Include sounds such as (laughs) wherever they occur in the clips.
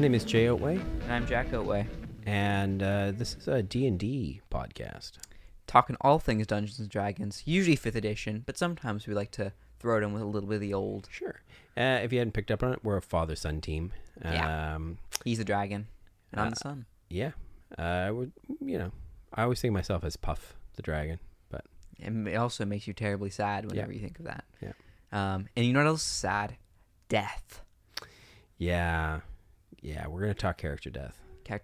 My name is Jay Oatway, And I'm Jack Oatway, and uh, this is a D&D podcast. talking all things Dungeons and Dragons, usually 5th edition, but sometimes we like to throw it in with a little bit of the old. Sure. Uh, if you hadn't picked up on it, we're a father-son team. Yeah. Um, He's the dragon, and I'm Uh, the sun. yeah. Uh, I would, you know, I always think of myself as Puff the dragon. And it also makes you terribly sad whenever you think of that. Yeah. Um, and you know what else is sad? Death. Yeah. Yeah, we're going to talk character death.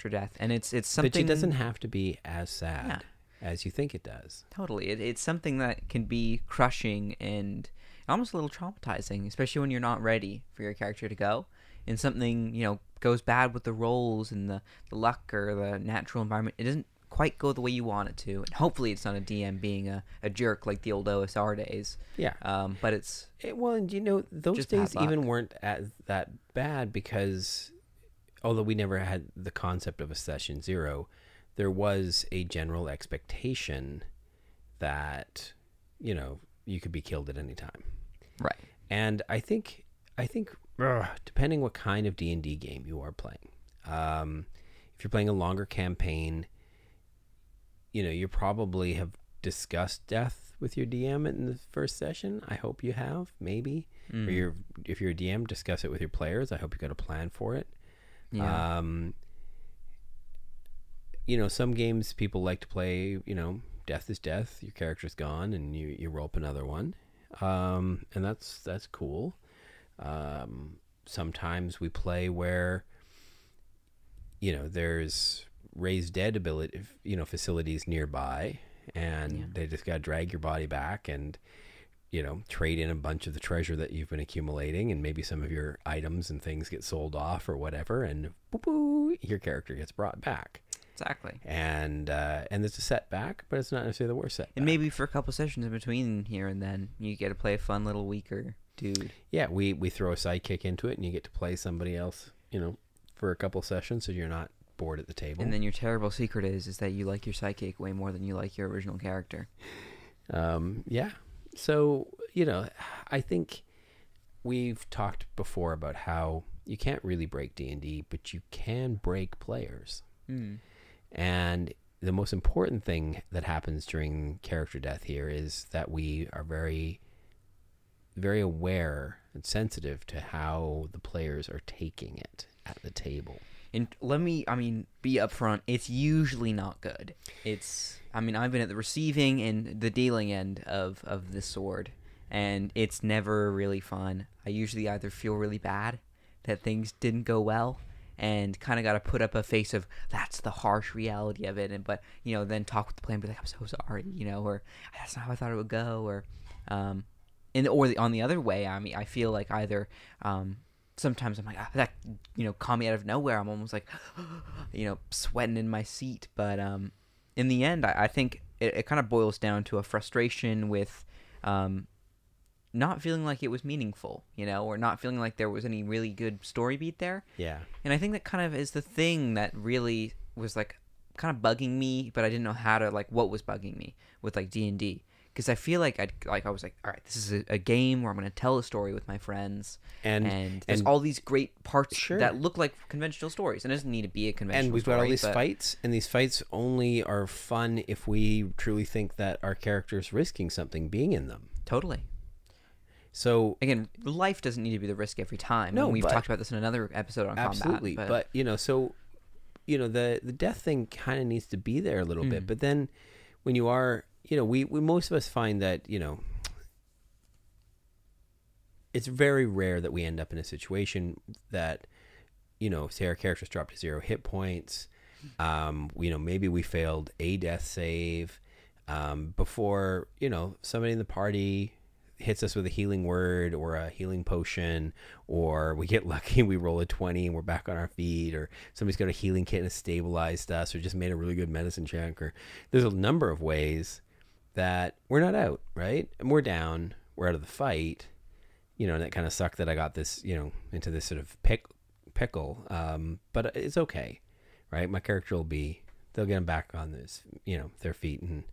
Death. And it's it's something But it doesn't have to be as sad as you think it does. Totally. It, it's something that can be crushing and almost a little traumatizing, especially when you're not ready for your character to go. And something, you know, goes bad with the rolls and the, the luck or the natural environment. It doesn't quite go the way you want it to. And hopefully it's not a DM being a, a jerk like the old OSR days. Yeah. Um, but it's It, well, and you know, those days even weren't at that bad because although we never had the concept of a session zero, there was a general expectation that, you know, you could be killed at any time. right. And I think, I think, ugh, depending what kind of D and D game you are playing, um, if you're playing a longer campaign, you know, you probably have discussed death with your DM in the first session. I hope you have, maybe. Mm. Or you're, if you're a DM, discuss it with your players. I hope you got a plan for it. Yeah. Um, you know, some games people like to play, you know, death is death, your character's gone and you, you roll up another one. Um, and that's that's cool. Um, sometimes we play where you know, there's raised dead ability, you know, facilities nearby and Yeah. they just got to drag your body back and you know, trade in a bunch of the treasure that you've been accumulating, and maybe some of your items and things get sold off or whatever, and boo boo, your character gets brought back. exactly. And uh, and there's a setback, but it's not necessarily the worst setback. And maybe for a couple sessions in between here and then, you get to play a fun little weaker dude. yeah, we we throw a sidekick into it, and you get to play somebody else, you know, for a couple sessions, so you're not bored at the table. And then your terrible secret is is that you like your sidekick way more than you like your original character. Um, yeah. So, you know, I think we've talked before about how you can't really break D&D, but you can break players. Mm. And the most important thing that happens during character death here is that we are very very aware and sensitive to how the players are taking it at the table. And let me, I mean, be upfront. It's usually not good. It's, I mean, I've been at the receiving and the dealing end of of this sword, and it's never really fun. I usually either feel really bad that things didn't go well, and kind of got to put up a face of that's the harsh reality of it, and but you know, then talk with the player be like, I'm so sorry, you know, or that's not how I thought it would go, or, um, and or the, on the other way, I mean, I feel like either, um, sometimes I'm like, ah, that, you know, caught me out of nowhere. I'm almost like, (gasps) you know, sweating in my seat. But um, in the end, I, I think it, it kind of boils down to a frustration with um, not feeling like it was meaningful, you know, or not feeling like there was any really good story beat there. Yeah. And I think that kind of is the thing that really was like kind of bugging me, but I didn't know how to like what was bugging me with like D and D because I feel like I like I was like, all right, this is a, a game where I'm going to tell a story with my friends, And and, there's and- all these great parts Sure. that look like conventional stories, and it doesn't need to be a conventional. and we've got all these but- fights and these fights only are fun if we truly think that our character's risking something being in them. Totally. So Again, life doesn't need to be the risk every time. No, and we've but- talked about this in another episode on absolutely combat. but, you know so you know the the death thing kind of needs to be there a little bit Mm. but then when you are you know we, we most of us find that you know it's very rare that we end up in a situation that you know say our characters drop to zero hit points um you know maybe we failed a death save um before you know somebody in the party hits us with a healing word or a healing potion, or we get (laughs) lucky and we roll a 20 and we're back on our feet, or somebody's got a healing kit and has stabilized us, or just made a really good medicine check, or there's a number of ways that we're not out, right? And we're down, we're out of the fight, you know, and it kind of sucked that I got this, you know, into this sort of pick, pickle, um, but it's okay, right? My character will be, they'll get them back on this, you know, their feet and,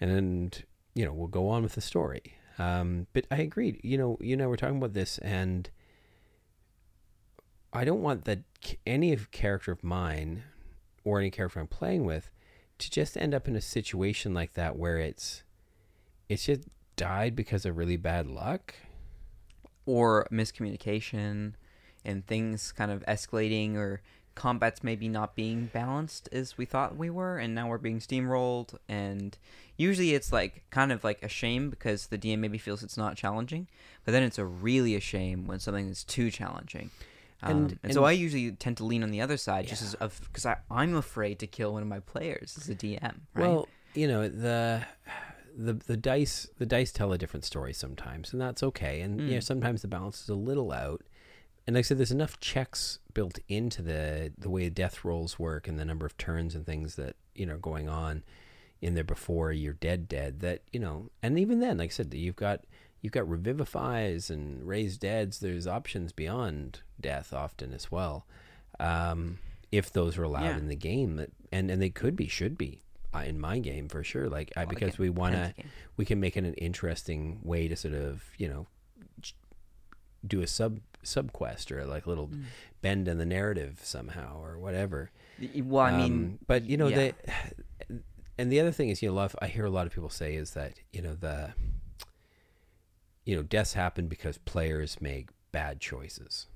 and you know, we'll go on with the story. Um, but I agreed. You know, you know, we're talking about this, and I don't want that any of character of mine or any character I'm playing with to just end up in a situation like that where it's it's just died because of really bad luck? Or miscommunication and things kind of escalating or combats maybe not being balanced as we thought we were and now we're being steamrolled. And usually it's like kind of like a shame because the dm maybe feels it's not challenging but then it's a really a shame when something is too challenging um, and, and, so I usually tend to lean on the other side yeah. just as of because I'm afraid to kill one of my players as a DM. Right? Well, you know the the the dice the dice tell a different story sometimes, and that's okay. And mm. you know sometimes the balance is a little out. And like I said, there's enough checks built into the the way death rolls work and the number of turns and things that you know going on in there before you're dead dead that you know and even then like i said you've got you've got revivifies and raised deads there's options beyond death often as well um, if those are allowed yeah. in the game and and they could be should be uh, in my game for sure like I, because we want to we can make it an interesting way to sort of you know do a sub sub quest or like a little mm. bend in the narrative somehow or whatever well i mean um, but you know yeah. they (sighs) and the other thing is you know love i hear a lot of people say is that you know the you know deaths happen because players make bad choices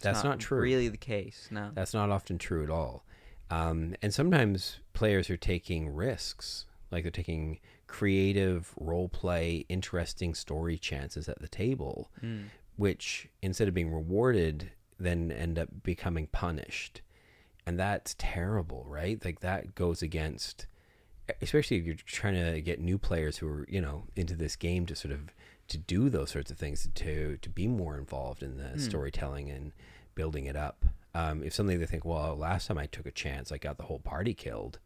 that's not, not, true. Really, the case? No, that's not often true at all. Um, and sometimes players are taking risks, like they're taking creative role play, interesting story chances at the table, mm. which instead of being rewarded, then end up becoming punished, and that's terrible, right? Like that goes against, especially if you're trying to get new players who are you know into this game to sort of to do those sorts of things to to be more involved in the mm. storytelling and building it up. Um, if suddenly they think, well, last time I took a chance, I got the whole party killed.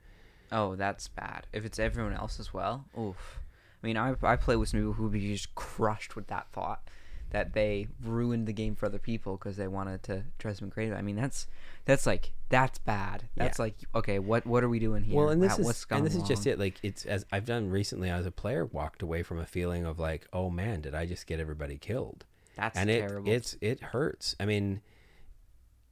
Oh, that's bad. If it's everyone else as well, oof. I mean, I I play with some people who would be just crushed with that thought that they ruined the game for other people because they wanted to try something creative. I mean, that's that's like that's bad. That's yeah. like okay, what what are we doing here? Well, and this is and this wrong? is just it. Like it's as I've done recently as a player, walked away from a feeling of like, oh man, did I just get everybody killed? That's and terrible. It, it's it hurts. I mean,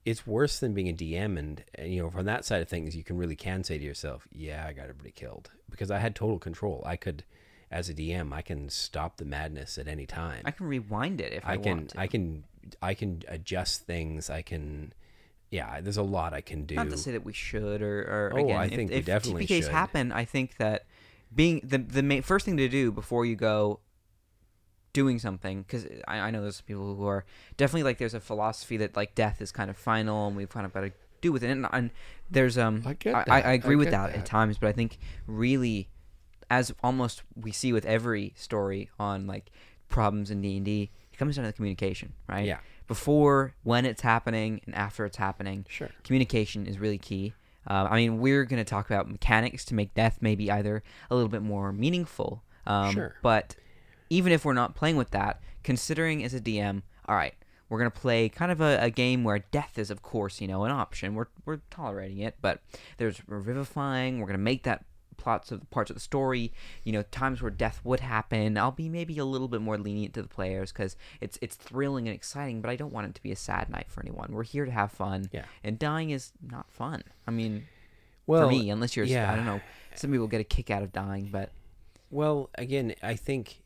it's worse than being a DM, and, and you know from that side of things, you can really can say to yourself, yeah, I got everybody killed because I had total control. I could as a DM, I can stop the madness at any time. I can rewind it if I, I can. Want to. I can. I can adjust things. I can. Yeah, there's a lot I can do. Not to say that we should, or, or oh, again, I think if, we definitely TPKs should. happen, I think that being the the main, first thing to do before you go doing something, because I, I know there's people who are definitely like there's a philosophy that like death is kind of final, and we've kind of got to do with it. And, and there's um, I, get I, I, I agree with that, that at times, but I think really as almost we see with every story on like problems in D and D, it comes down to the communication, right? Yeah. Before, when it's happening, and after it's happening, sure. Communication is really key. Uh, I mean, we're going to talk about mechanics to make death maybe either a little bit more meaningful. Um, sure. But even if we're not playing with that, considering as a DM, all right, we're gonna play kind of a, a, game where death is, of course, you know, an option. We're we're tolerating it, but there's revivifying. We're gonna make that plots of parts of the story, you know, times where death would happen, I'll be maybe a little bit more lenient to the players because it's it's thrilling and exciting, but I don't want it to be a sad night for anyone. We're here to have fun, yeah. And dying is not fun. I mean, well, for me, unless you're, yeah. I don't know, some people get a kick out of dying, but well, again, I think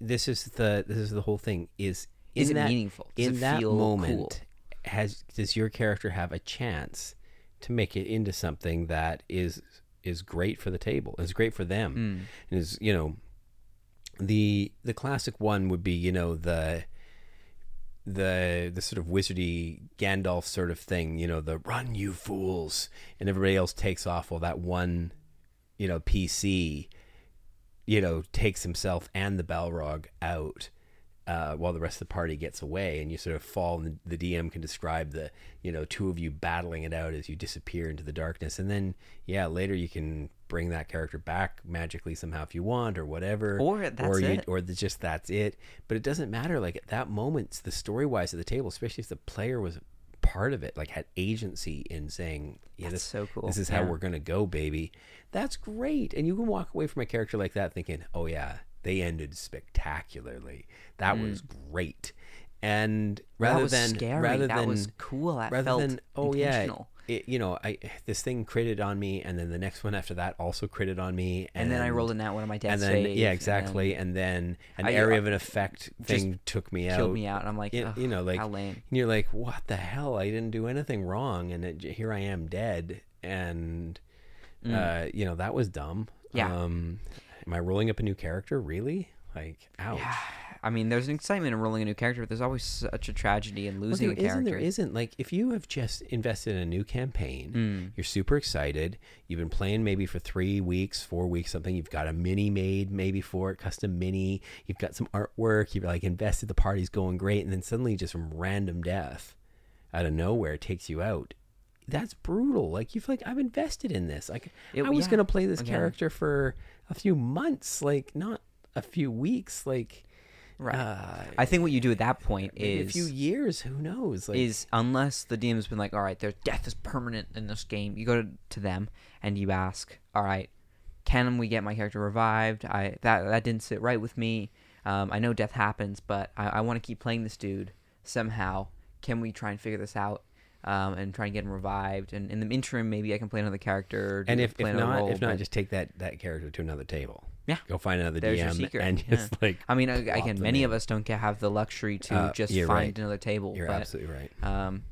this is the this is the whole thing is is it that, meaningful? Does in that moment, cool? has does your character have a chance to make it into something that is is great for the table. Is great for them. Mm. Is you know, the the classic one would be you know the the the sort of wizardy Gandalf sort of thing. You know, the run you fools, and everybody else takes off while that one you know PC you know, takes himself and the Balrog out uh, while the rest of the party gets away, and you sort of fall. And the, the DM can describe the, you know, two of you battling it out as you disappear into the darkness, and then yeah, later you can bring that character back magically somehow if you want, or whatever, Or that's or you, it. or the, just that's it. But it doesn't matter. Like at that moment, the story wise at the table, especially if the player was part of it, like had agency in saying, "Yeah, That's this so cool. This is how we're gonna go, baby." That's great, and you can walk away from a character like that thinking, "Oh yeah, they ended spectacularly. That was great." And rather Mm. than scary. rather that than was cool. That rather felt than oh yeah it, you know i this thing critted on me and then the next one after that also critted on me And, then I rolled in that one of my death and then saves, yeah and exactly then and then, an I- area I- of an effect thing took me out killed me out. And I'm like, you, Ugh, you know like how lame. and you're like what the hell i didn't do anything wrong and it, here i am dead and uh you know that was dumb Mm. Yeah. um am i rolling up a new character really like ouch I mean, there's an excitement in rolling a new character, but there's always such a tragedy in Well, losing there a character. isn't. There isn't. Like, if you have just invested in a new campaign, mm. you're super excited. You've been playing maybe for three weeks, four weeks, something. You've got a mini made maybe for it, custom mini. You've got some artwork. You've like invested. The party's going great, and then suddenly, just from random death out of nowhere, takes you out. That's brutal. Like you've like I've invested in this. Like It- I was yeah. gonna play this Okay. character for a few months, like not a few weeks. Like Right. uh, I think what you do at that point is a few years. Who knows? Like, is unless the DM's been like, all right, their death is permanent in this game. You go to, to them and you ask, all right, can we get my character revived? I that that didn't sit right with me. Um, I know death happens, but I, I want to keep playing this dude somehow. Can we try and figure this out? Um, and try and get him revived. And in the interim, maybe I can play another character. and if, if not, role, if not, but- just take that that character to another table. Yeah. go find another There's DM and yeah. like. I mean, again, many in. of us don't get, have the luxury to Uh, just find right. another table. You're but, absolutely right. Um,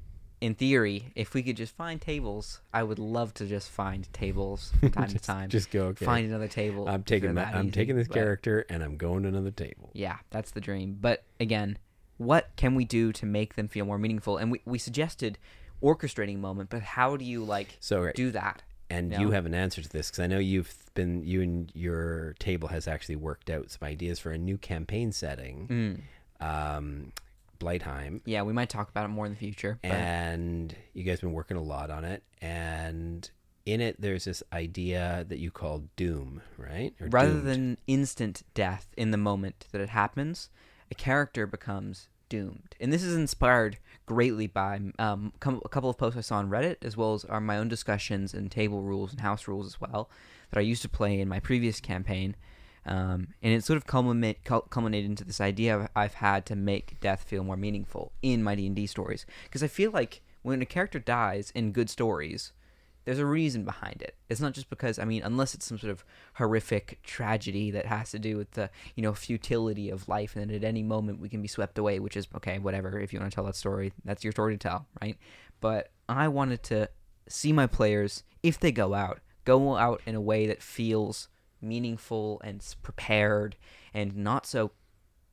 in theory, if we could just find tables, I would love to just find tables from (laughs) time to time. Just go. Okay, Find another table. I'm taking my, I'm easy, taking this but- character and I'm going to another table. Yeah, that's the dream. But again, what can we do to make them feel more meaningful? And we, we suggested orchestrating moment, but how do you like So right. do that? and Yeah. you have an answer to this because I know you've been you and your table has actually worked out some ideas for a new campaign setting, Mm. um, Blightheim, Yeah, we might talk about it more in the future. But and you guys have been working a lot on it. And in it, there's this idea that you call Doom, right? Or rather Doomed. than instant death in the moment that it happens, a character becomes doomed. And this is inspired greatly by um, a couple of posts I saw on Reddit, as well as my own discussions and table rules and house rules as well, that I used to play in my previous campaign. Um, and it sort of culminate, culminated into this idea I've- had to make death feel more meaningful in my D&D stories. Because I feel like when a character dies in good stories, there's a reason behind it. It's not just because I mean, unless it's some sort of horrific tragedy that has to do with the you know futility of life, and that at any moment we can be swept away. Which is okay, whatever. If you want to tell that story, that's your story to tell, right? But I wanted to see my players, if they go out, go out in a way that feels meaningful and prepared, and not so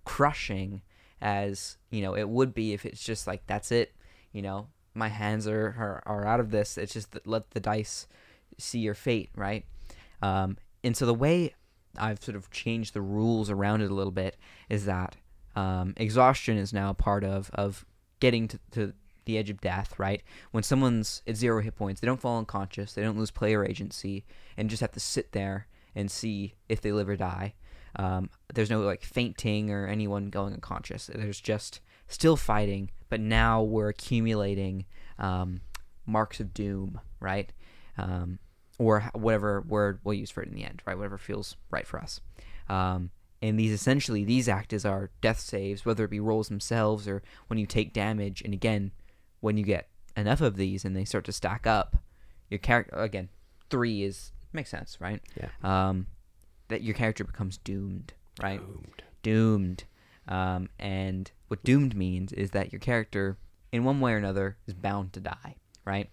crushing as you know it would be if it's just like that's it you know my hands are are, are out of this. It's just let the dice see your fate right? Um, and so the way i've sort of changed the rules around it a little bit is that um, exhaustion is now part of of getting to, to the edge of death right? When someone's at zero hit points they don't fall unconscious they don't lose player agency and just have to sit there and see if they live or die. Um, there's no like fainting or anyone going unconscious. There's just still fighting, but now we're accumulating um, marks of doom, right? Um, or whatever word we'll use for it in the end, right? Whatever feels right for us. Um, and these essentially these act as our death saves, whether it be rolls themselves or when you take damage. And again, when you get enough of these and they start to stack up, your character again three is makes sense, right? Yeah. Um, that your character becomes doomed, right? Doomed. Doomed. Um, and what doomed means is that your character, in one way or another, is bound to die, right?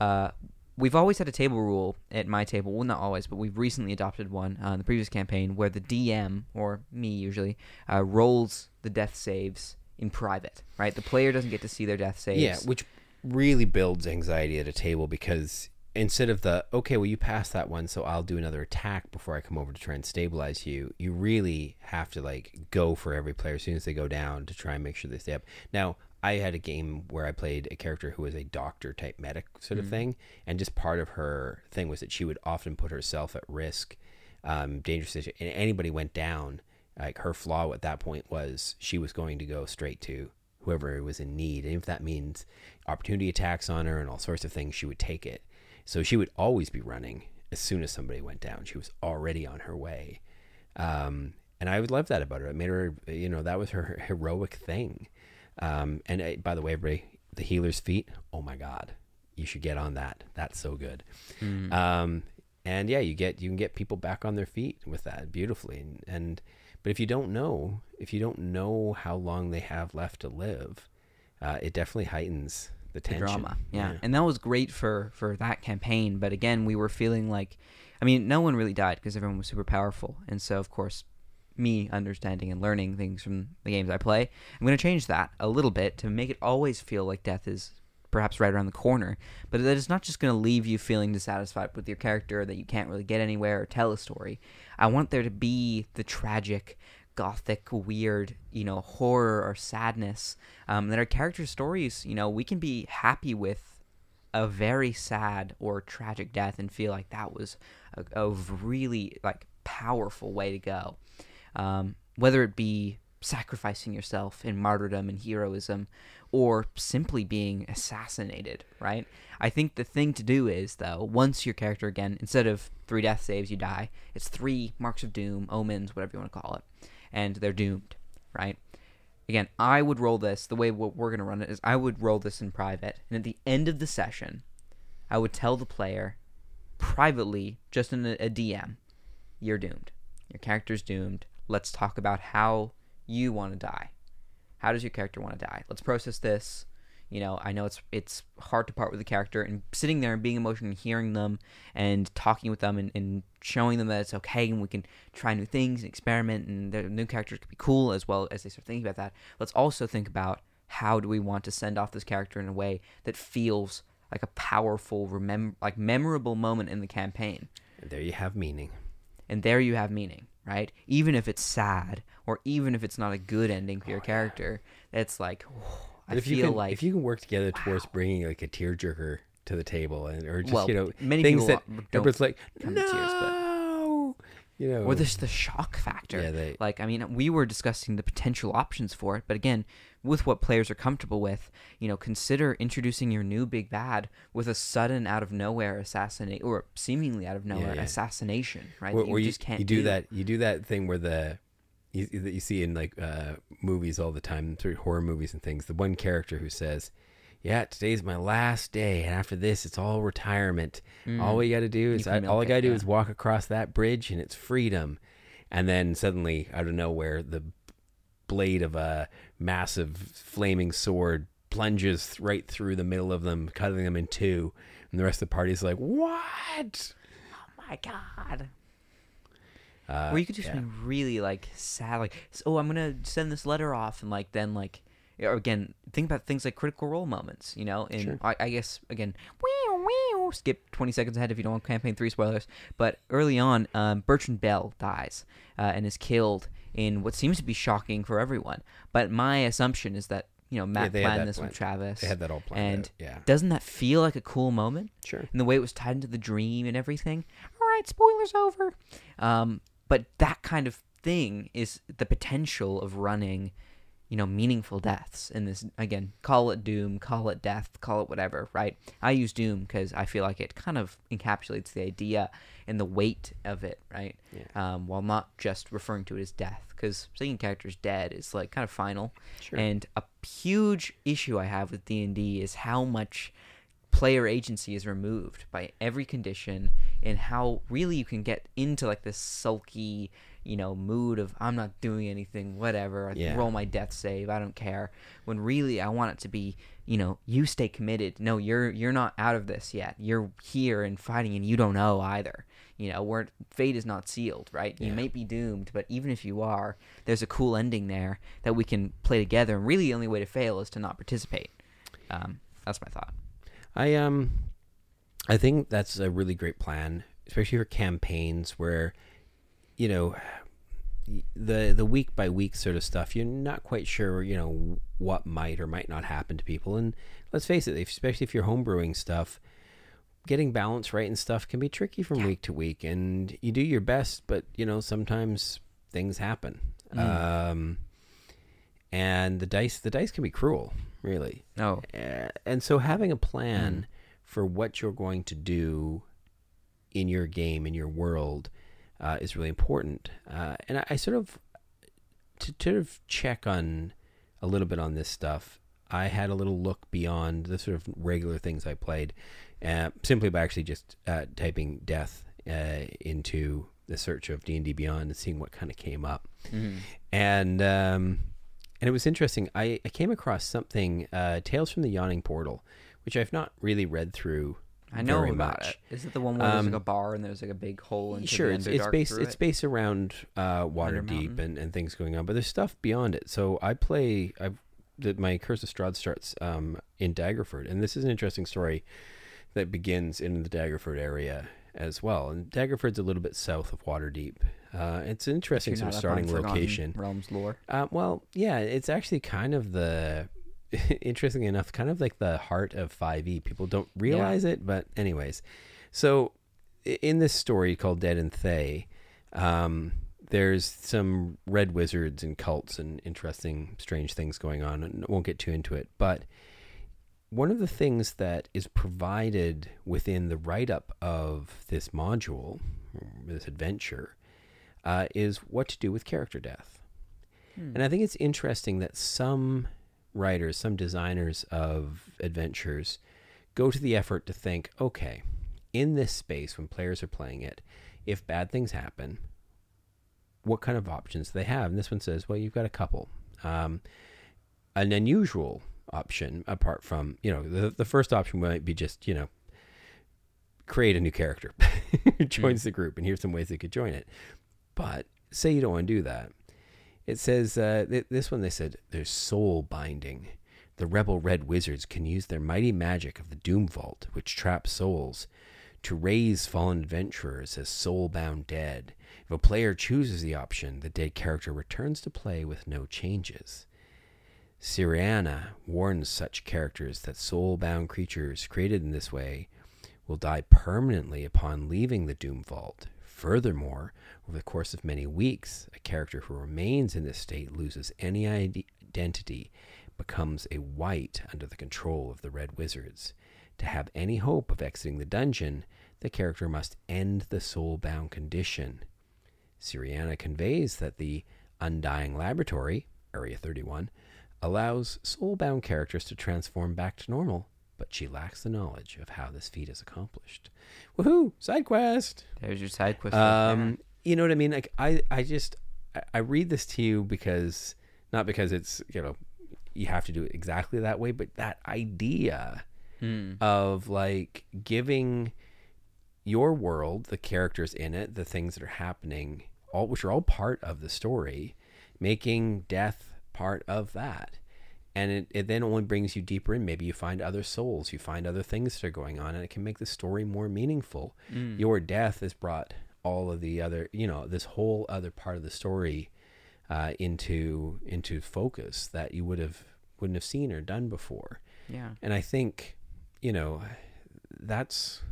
Uh, we've always had a table rule at my table. Well, not always, but we've recently adopted one uh, in the previous campaign where the DM, or me usually, uh, rolls the death saves in private, right? The player doesn't get to see their death saves. Yeah, which really builds anxiety at a table because instead of the okay, well you passed that one, so I'll do another attack before I come over to try and stabilize you. You really have to like go for every player as soon as they go down to try and make sure they stay up. Now I had a game where I played a character who was a doctor type medic sort of thing, and just part of her thing was that she would often put herself at risk, um, dangerous situation. And anybody went down, like her flaw at that point was she was going to go straight to whoever was in need, and if that means opportunity attacks on her and all sorts of things, she would take it. So she would always be running as soon as somebody went down. She was already on her way. Um, and I would love that about her. It made her, you know, that was her (laughs) heroic thing. Um, and uh, by the way, everybody, the healer's feat, oh my God, you should get on that. That's so good. Um, and yeah, you get, you can get people back on their feet with that beautifully. And, and, but if you don't know, if you don't know how long they have left to live, uh, it definitely heightens the the drama. Yeah. and that was great for for that campaign. But again, we were feeling like, I mean, no one really died because everyone was super powerful, and so of course, me understanding and learning things from the games I play, I'm going to change that a little bit to make it always feel like death is perhaps right around the corner, but that it's not just going to leave you feeling dissatisfied with your character that you can't really get anywhere or tell a story. I want there to be the tragic, gothic, weird, you know, horror or sadness. Um, that our character stories, you know, we can be happy with a very sad or tragic death and feel like that was a, a really like powerful way to go. Um, whether it be sacrificing yourself in martyrdom and heroism or simply being assassinated, right? I think the thing to do is though, once your character again, instead of three death saves, you die, it's three marks of doom, omens, whatever you want to call it, and they're doomed, right? Again, I would roll this the way what we're going to run it is I would roll this in private, and at the end of the session, I would tell the player privately, just in a, a DM, you're doomed. Your character's doomed. Let's talk about how you want to die. How does your character want to die? Let's process this. You know, I know it's it's hard to part with the character and sitting there and being emotional and hearing them and talking with them and, and showing them that it's okay and we can try new things and experiment and the new characters could be cool as well as they start thinking about that. Let's also think about how do we want to send off this character in a way that feels like a powerful, like memorable moment in the campaign. And there you have meaning. And there you have meaning, right? Even if it's sad or even if it's not a good ending for your oh, character, it's like I if feel you can, like if you can work together towards bringing like a tearjerker to the table, and or just Well, you know many things that don't like come to no, tears, but- you know, or this the shock factor. Yeah, they- like I mean, we were discussing the potential options for it, but again, with what players are comfortable with, you know, consider introducing your new big bad with a sudden out of nowhere assassinate or seemingly out of nowhere yeah. assassination, right? where you just can't you do, that you do that thing where the you, that you see in like uh, movies all the time, through horror movies and things. The one character who says, "Yeah, today's my last day, and after this, it's all retirement. All we got to do is I, all I got to do yeah. is walk across that bridge, and it's freedom." And then suddenly, out of nowhere, the blade of a massive flaming sword plunges right through the middle of them, cutting them in two. And the rest of the party's like, "What?" Oh my god. Uh, or you could just yeah. be really like sad, like, oh, I'm gonna send this letter off, and like then like, or again, think about things like critical role moments, you know. And Sure. I, I guess again, wee, wee, skip 20 seconds ahead if you don't want campaign three spoilers. But early on, um, Bertrand Bell dies uh, and is killed in what seems to be shocking for everyone. But my assumption is that you know Matt had planned this with. Travis. They had that all planned And out, yeah. doesn't that feel like a cool moment? Sure. and the way it was tied into the dream and everything. All right, spoilers over. Um, but that kind of thing is the potential of running, you know, meaningful deaths in this. Again, call it doom, call it death, call it whatever. Right? I use doom because I feel like it kind of encapsulates the idea and the weight of it. Right? Um, while not just referring to it as death, because a character's dead is like kind of final. Sure. And a huge issue I have with D and D is how much player agency is removed by every condition and how really you can get into like this sulky you know mood of i'm not doing anything whatever i Yeah. roll my death save i don't care when really i want it to be you know you stay committed. No you're you're not out of this yet. You're here and fighting and you don't know either. You know where fate is not sealed right? You Yeah. may be doomed but even if you are there's a cool ending there that we can play together. And really the only way to fail is to not participate. Um, that's my thought I um I think that's a really great plan, especially for campaigns where, you know, the the week by week sort of stuff. You're not quite sure, you know, what might or might not happen to people. And let's face it, especially if you're homebrewing stuff, getting balance right and stuff can be tricky from Yeah. week to week. And you do your best, but you know, sometimes things happen. Um, and the dice the dice can be cruel, really. No. Uh, and so having a plan for what you're going to do in your game in your world uh, is really important uh, and I, I sort of to, sort of check on a little bit on this stuff i had a little look beyond the sort of regular things i played uh, simply by actually just uh, typing death uh, into the search of d&d beyond and seeing what kind of came up mhm. and um, and it was interesting. I, I came across something, uh, Tales from the Yawning Portal, which I've not really read through. I know very about much. it. Is it the one where there's like Um, a bar and there's like a big hole into sure, the it's, it's based it's it? based around uh, Waterdeep and, and things going on, but there's stuff beyond it. So I play. I've that my Curse of Strahd starts um, in Daggerford, and this is an interesting story that begins in the Daggerford area as well. And Daggerford's a little bit south of Waterdeep. Uh, it's an interesting sort of not up on starting location. Realms lore. Uh, well, yeah, it's actually kind of the (laughs) interesting enough, kind of like the heart of 5e. People don't realize it, but anyways. So in this story called Dead in Thay, um, there's some red wizards and cults and interesting, strange things going on. And I won't get too into it, but one of the things that is provided within the write up of this module, this adventure, uh, is what to do with character death. Hmm. And I think it's interesting that some writers, some designers of adventures go to the effort to think, okay, in this space when players are playing it, if bad things happen, what kind of options do they have? And this one says, well, you've got a couple. Um, an unusual option, apart from, you know, the, the first option might be just, you know, create a new character (laughs) joins the group, and here's some ways they could join it. But say you don't want to do that. It says, uh, th- this one they said, there's soul binding. The rebel red wizards can use their mighty magic of the Doom Vault, which traps souls, to raise fallen adventurers as soul bound dead. If a player chooses the option, the dead character returns to play with no changes. Syranna warns such characters that soul bound creatures created in this way will die permanently upon leaving the Doom Vault. Furthermore, over the course of many weeks, a character who remains in this state loses any identity, becomes a wight under the control of the Red Wizards. To have any hope of exiting the dungeon, the character must end the soul bound condition. Syranna conveys that the Undying Laboratory, Area 31, allows soul bound characters to transform back to normal, but she lacks the knowledge of how this feat is accomplished. Woohoo! Side quest! There's your side quest. right Um, you know what I mean? Like I, I just, I, I read this to you because not because it's you know you have to do it exactly that way, but that idea. Hmm. of like giving your world, the characters in it, the things that are happening, all which are all part of the story, making death part of that. And it, it then only brings you deeper in. Maybe you find other souls, you find other things that are going on, and it can make the story more meaningful. Mm. Your death has brought all of the other, you know, this whole other part of the story uh, into into focus that you would have wouldn't have seen or done before. Yeah. And I think, you know, that's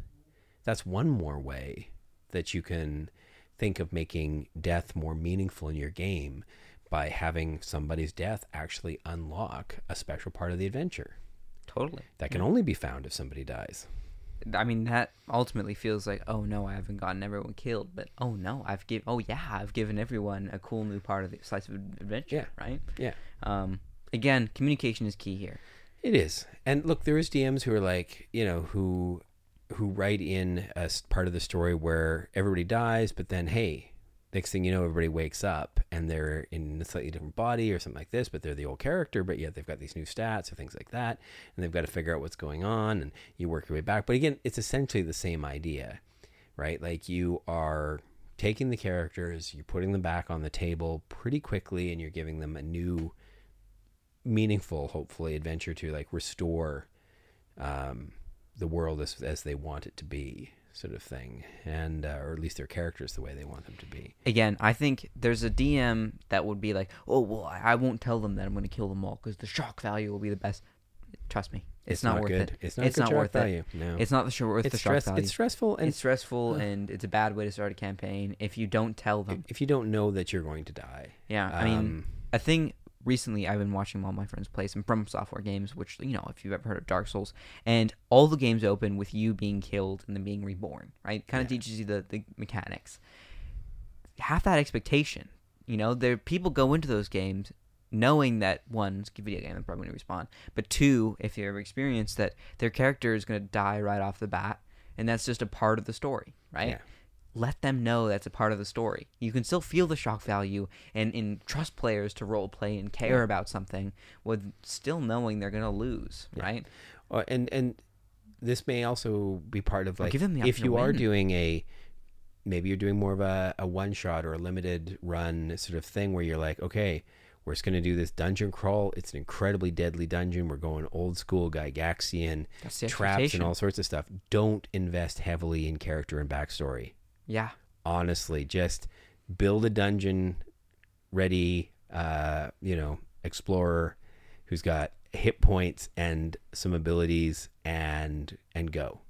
that's one more way that you can think of making death more meaningful in your game by having somebody's death actually unlock a special part of the adventure Totally. that can only be found if somebody dies. I mean, that ultimately feels like, oh no, I haven't gotten everyone killed, but oh no, I've give, oh yeah, I've given everyone a cool new part of the slice of adventure, Yeah. right? Yeah. Um, again, communication is key here. It is. And look, there is DMs who are like, you know, who who write in a part of the story where everybody dies, but then hey, next thing you know, everybody wakes up and they're in a slightly different body or something like this, but they're the old character, but yet they've got these new stats or things like that, and they've got to figure out what's going on, and you work your way back. But again, it's essentially the same idea, right? Like you are taking the characters, you're putting them back on the table pretty quickly, and you're giving them a new meaningful, hopefully, adventure to like restore um, the world as as they want it to be, sort of thing, and uh, or at least their characters the way they want them to be. Again, I think there's a DM that would be like, "Oh, well, I won't tell them that I'm going to kill them all because the shock value will be the best." Trust me, it's, not, worth good. it. It's not, It's not worth it. No, It's not the sh- worth it's the stress. shock value. It's stressful, and it's stressful and it's a bad way to start a campaign if you don't tell them. if you don't know that you're going to die. Yeah, I mean, Um, a thing recently I've been watching all my friends play some From Software games, which you know if you've ever heard of Dark Souls, and all the games open with you being killed and then being reborn. Right, kind of Yeah. teaches you the the mechanics. Have that expectation. You know, there people go into those games knowing that one, it's a video game, they're probably going to respawn, but two, if you ever experienced that their character is going to die right off the bat, and that's just a part of the story, right? Yeah. Let them know that's a part of the story. You can still feel the shock value and, and trust players to role play and care Yeah. about something with still knowing they're going to lose, Yeah. right? Uh, and and this may also be part of like the if you are doing a maybe you're doing more of a, a one shot or a limited run sort of thing where you're like okay we're just going to do this dungeon crawl it's an incredibly deadly dungeon we're going old school gygaxian traps and all sorts of stuff don't invest heavily in character and backstory Yeah. honestly just build a dungeon ready uh you know explorer who's got hit points and some abilities and and go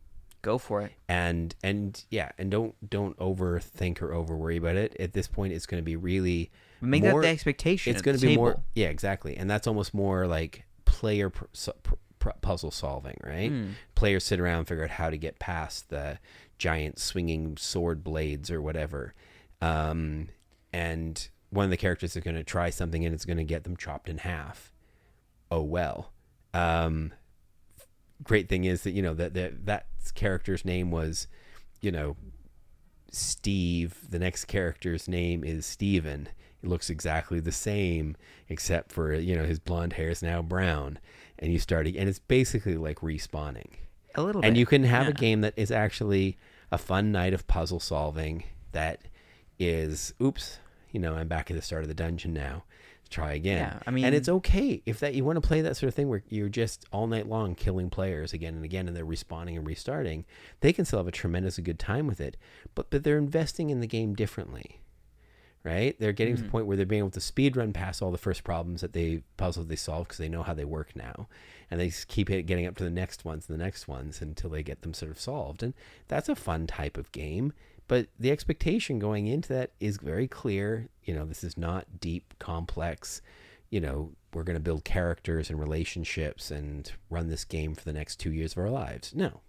Go for it. and and yeah and don't don't overthink or over worry about it at this point it's going to be really Make more- that the expectation. it's going going to to be more yeah exactly and that's almost more like player pr- so- pr- pr- puzzle solving right? Mm. players sit around and figure out how to get past the giant swinging sword blades or whatever. Um, and one of the characters is going to try something and it's going to get them chopped in half. Oh well. Um, great thing is that you know that that that character's name was you know Steve. The next character's name is Steven. He looks exactly the same except for you know his blonde hair is now brown and you start and it's basically like respawning A little and bit. you can have a yeah. game that is actually a fun night of puzzle solving that is oops you know i'm back at the start of the dungeon now try again Yeah, I mean- and it's okay if that you want to play that sort of thing where you're just all night long killing players again and again and they're respawning and restarting they can still have a tremendously good time with it but but they're investing in the game differently right? They're getting to the Mhm. point where they're being able to speed run past all the first problems that they puzzles they solve because they know how they work now. And they just keep it, getting up to the next ones and the next ones until they get them sort of solved. And that's a fun type of game. But the expectation going into that is very clear. You know this is not deep complex you know we're going to build characters and relationships and run this game for the next two years of our lives. No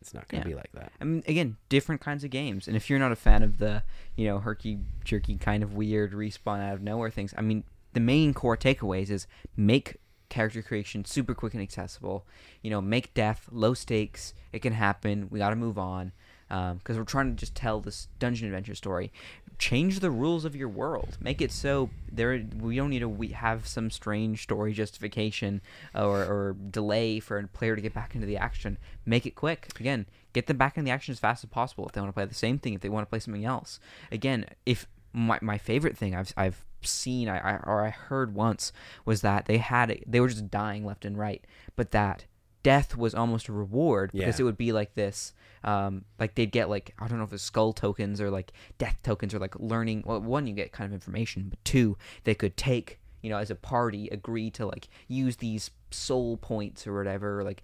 it's not going to Yeah. be like that I mean, again, different kinds of games. And if you're not a fan of the, you know, herky jerky kind of weird respawn out of nowhere things, I mean, the main core takeaways is make character creation super quick and accessible. You know, make death low stakes. It can happen. We got to move on Um, because we're trying to just tell this dungeon adventure story. Change the rules of your world. Make it so there we don't need to we have some strange story justification or, or delay for a player to get back into the action. Make it quick. Again, get them back in the action as fast as possible if they want to play the same thing, if they want to play something else. Again, if my, my favorite thing I've I've seen I, I or I heard once was that they had they were just dying left and right, but that death was almost a reward because Yeah. it would be like this um, like they'd get like I don't know if it's skull tokens or like death tokens or like learning. Well, one you get kind of information, but two they could take you know as a party agree to like use these soul points or whatever like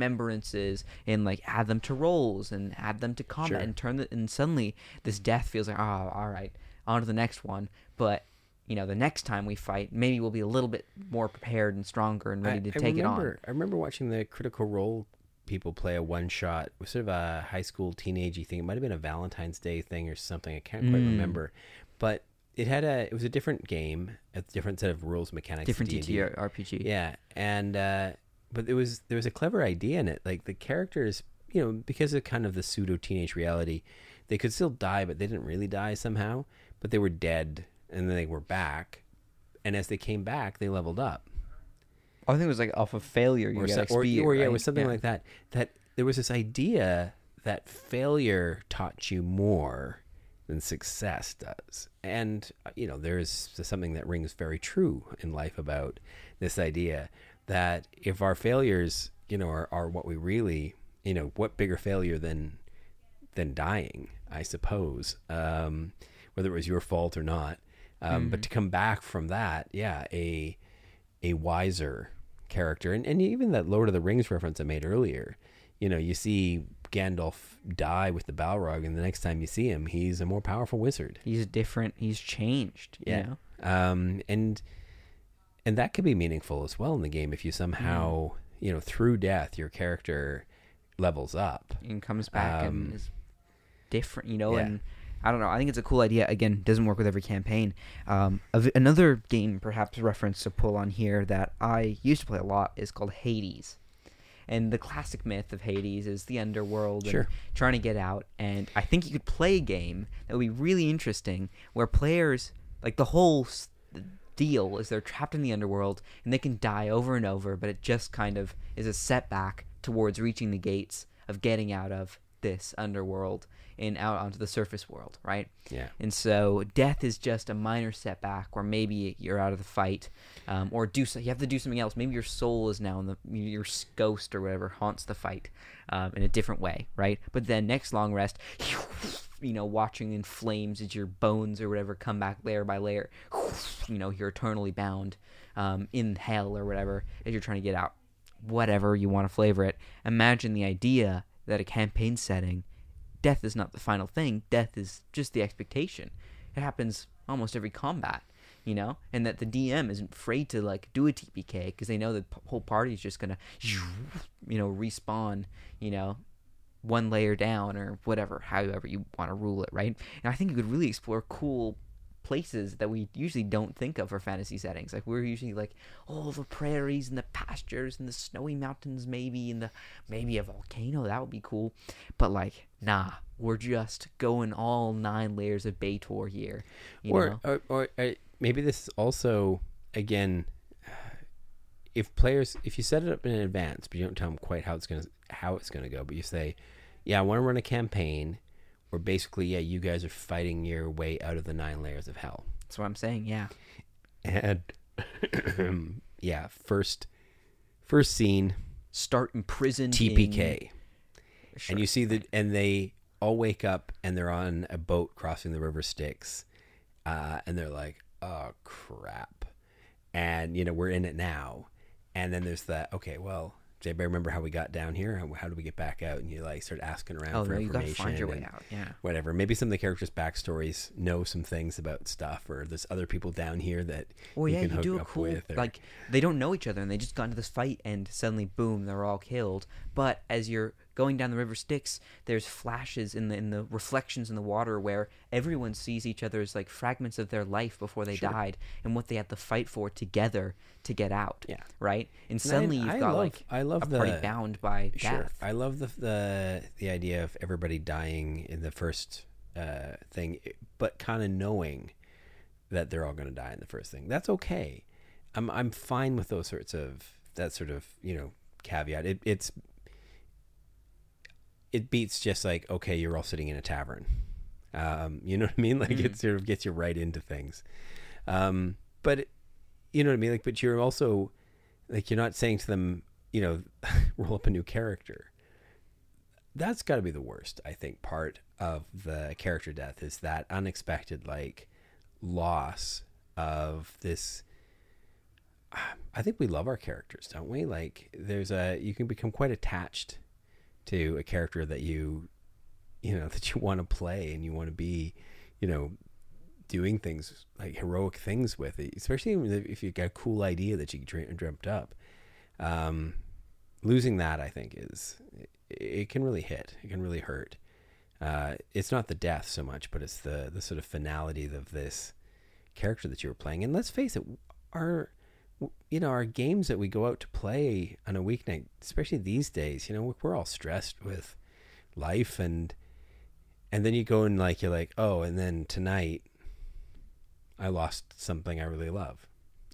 remembrances and like add them to rolls and add them to combat Sure. and turn the and suddenly this death feels like oh all right on to the next one but you know the next time we fight maybe we'll be a little bit more prepared and stronger and ready I, to take remember, it on I remember watching the Critical Role people play a one shot. Was sort of a high school teenagey thing. It might have been a Valentine's Day thing or something. I can't quite Mm. remember. But it had a it was a different game, a different set of rules mechanics. different D&D. TTRPG Yeah, and uh, but there was there was a clever idea in it. Like the characters, you know, because of kind of the pseudo teenage reality, they could still die, but they didn't really die somehow. But they were dead, and then they were back. And as they came back, they leveled up, I think it was like off of failure you or, so- or, XP, or yeah, it was something Yeah. like that. That there was this idea that failure taught you more than success does, and uh, you know, there's something that rings very true in life about this idea that if our failures, you know, are, are what we really you know, what bigger failure than than dying? I suppose, um, whether it was your fault or not. Um, But to come back from that, yeah, a a wiser character, and and even that Lord of the Rings reference I made earlier. You know, you see Gandalf die with the Balrog, and the next time you see him, he's a more powerful wizard. He's different. He's changed. You Yeah. know? um, and and that could be meaningful as well in the game if you somehow you know through death your character levels up. and comes back Um, and is different, you know. yeah. And I don't know. I think it's a cool idea. Again, doesn't work with every campaign. Um, another game, perhaps reference to pull on here that I used to play a lot is called Hades. And the classic myth of Hades is the underworld Sure. and trying to get out. And I think you could play a game that would be really interesting where players, like the whole deal is they're trapped in the underworld and they can die over and over, but it just kind of is a setback towards reaching the gates of getting out of this underworld and out onto the surface world, right? Yeah. And so death is just a minor setback, or maybe you're out of the fight, um, or do so, you have to do something else. Maybe your soul is now in the your ghost or whatever haunts the fight um, in a different way, right? But then next long rest, (laughs) you know, watching in flames as your bones or whatever come back layer by layer. (laughs) You know, you're eternally bound um, in hell or whatever as you're trying to get out. Whatever you want to flavor it. Imagine the idea that a campaign setting death is not the final thing. Death is just the expectation. It happens almost every combat, you know, and that the DM isn't afraid to like do a TPK because they know the p- whole party is just gonna, you know, respawn, you know, one layer down or whatever, however you want to rule it, right? And I think you could really explore cool places that we usually don't think of for fantasy settings. Like we're usually like, oh, the prairies and the pastures and the snowy mountains, maybe, and the maybe a volcano. That would be cool. But like, nah, we're just going all nine layers of Baator here. You or, know? or or uh, maybe this is also again if players if you set it up in advance but you don't tell them quite how it's going to how it's going to go but you say yeah i want to run a campaign where basically yeah you guys are fighting your way out of the nine layers of hell That's what I'm saying. Yeah. and (coughs) yeah first first scene Start in prison. tpk In... and you see the and they all wake up and they're on a boat crossing the river Styx, uh, and they're like, "Oh crap!" And you know we're in it now, and then there's that. Okay, well, does anybody remember how we got down here? How, how do we get back out? And you like start asking around Oh for no, you gotta information. find your way out. Yeah. Whatever. Maybe some of the characters' backstories know some things about stuff, or there's other people down here that Well, you yeah, can you do a cool. Or, like they don't know each other and they just got into this fight and suddenly boom, they're all killed. But as you're going down the river Styx, there's flashes in the in the reflections in the water where everyone sees each other as like fragments of their life before they Sure. died and what they had to fight for together to get out. Yeah. Right? And And I- suddenly you've I got love- like I love a party the- bound by Sure. death. I love the the the idea of everybody dying in the first uh, thing, but kind of knowing that they're all going to die in the first thing. That's okay. I'm I'm fine with those sorts of that sort of you know caveat. It, it's it beats just like okay, you're all sitting in a tavern. Um, you know what I mean? (laughs) Like it sort of gets you right into things. Um, but you know what I mean? Like, but you're also like you're not saying to them, you know, (laughs) roll up a new character. That's got to be the worst, I think. Part of the character death is that unexpected like loss of this. I think we love our characters, don't we? Like, there's a you can become quite attached to a character that you, you know, (laughs) that you want to play and you want to be, you know, doing things like heroic things with it, especially if you got a cool idea that you dream, dreamt up. Um, losing that, I think, is it, it can really hit. It can really hurt. Uh, it's not the death so much, but it's the the sort of finality of this character that you were playing. And let's face it, our you know our games that we go out to play on a weeknight, especially these days, you know, we're all stressed with life and and then you go and like you're like, oh, and then tonight I lost something I really love.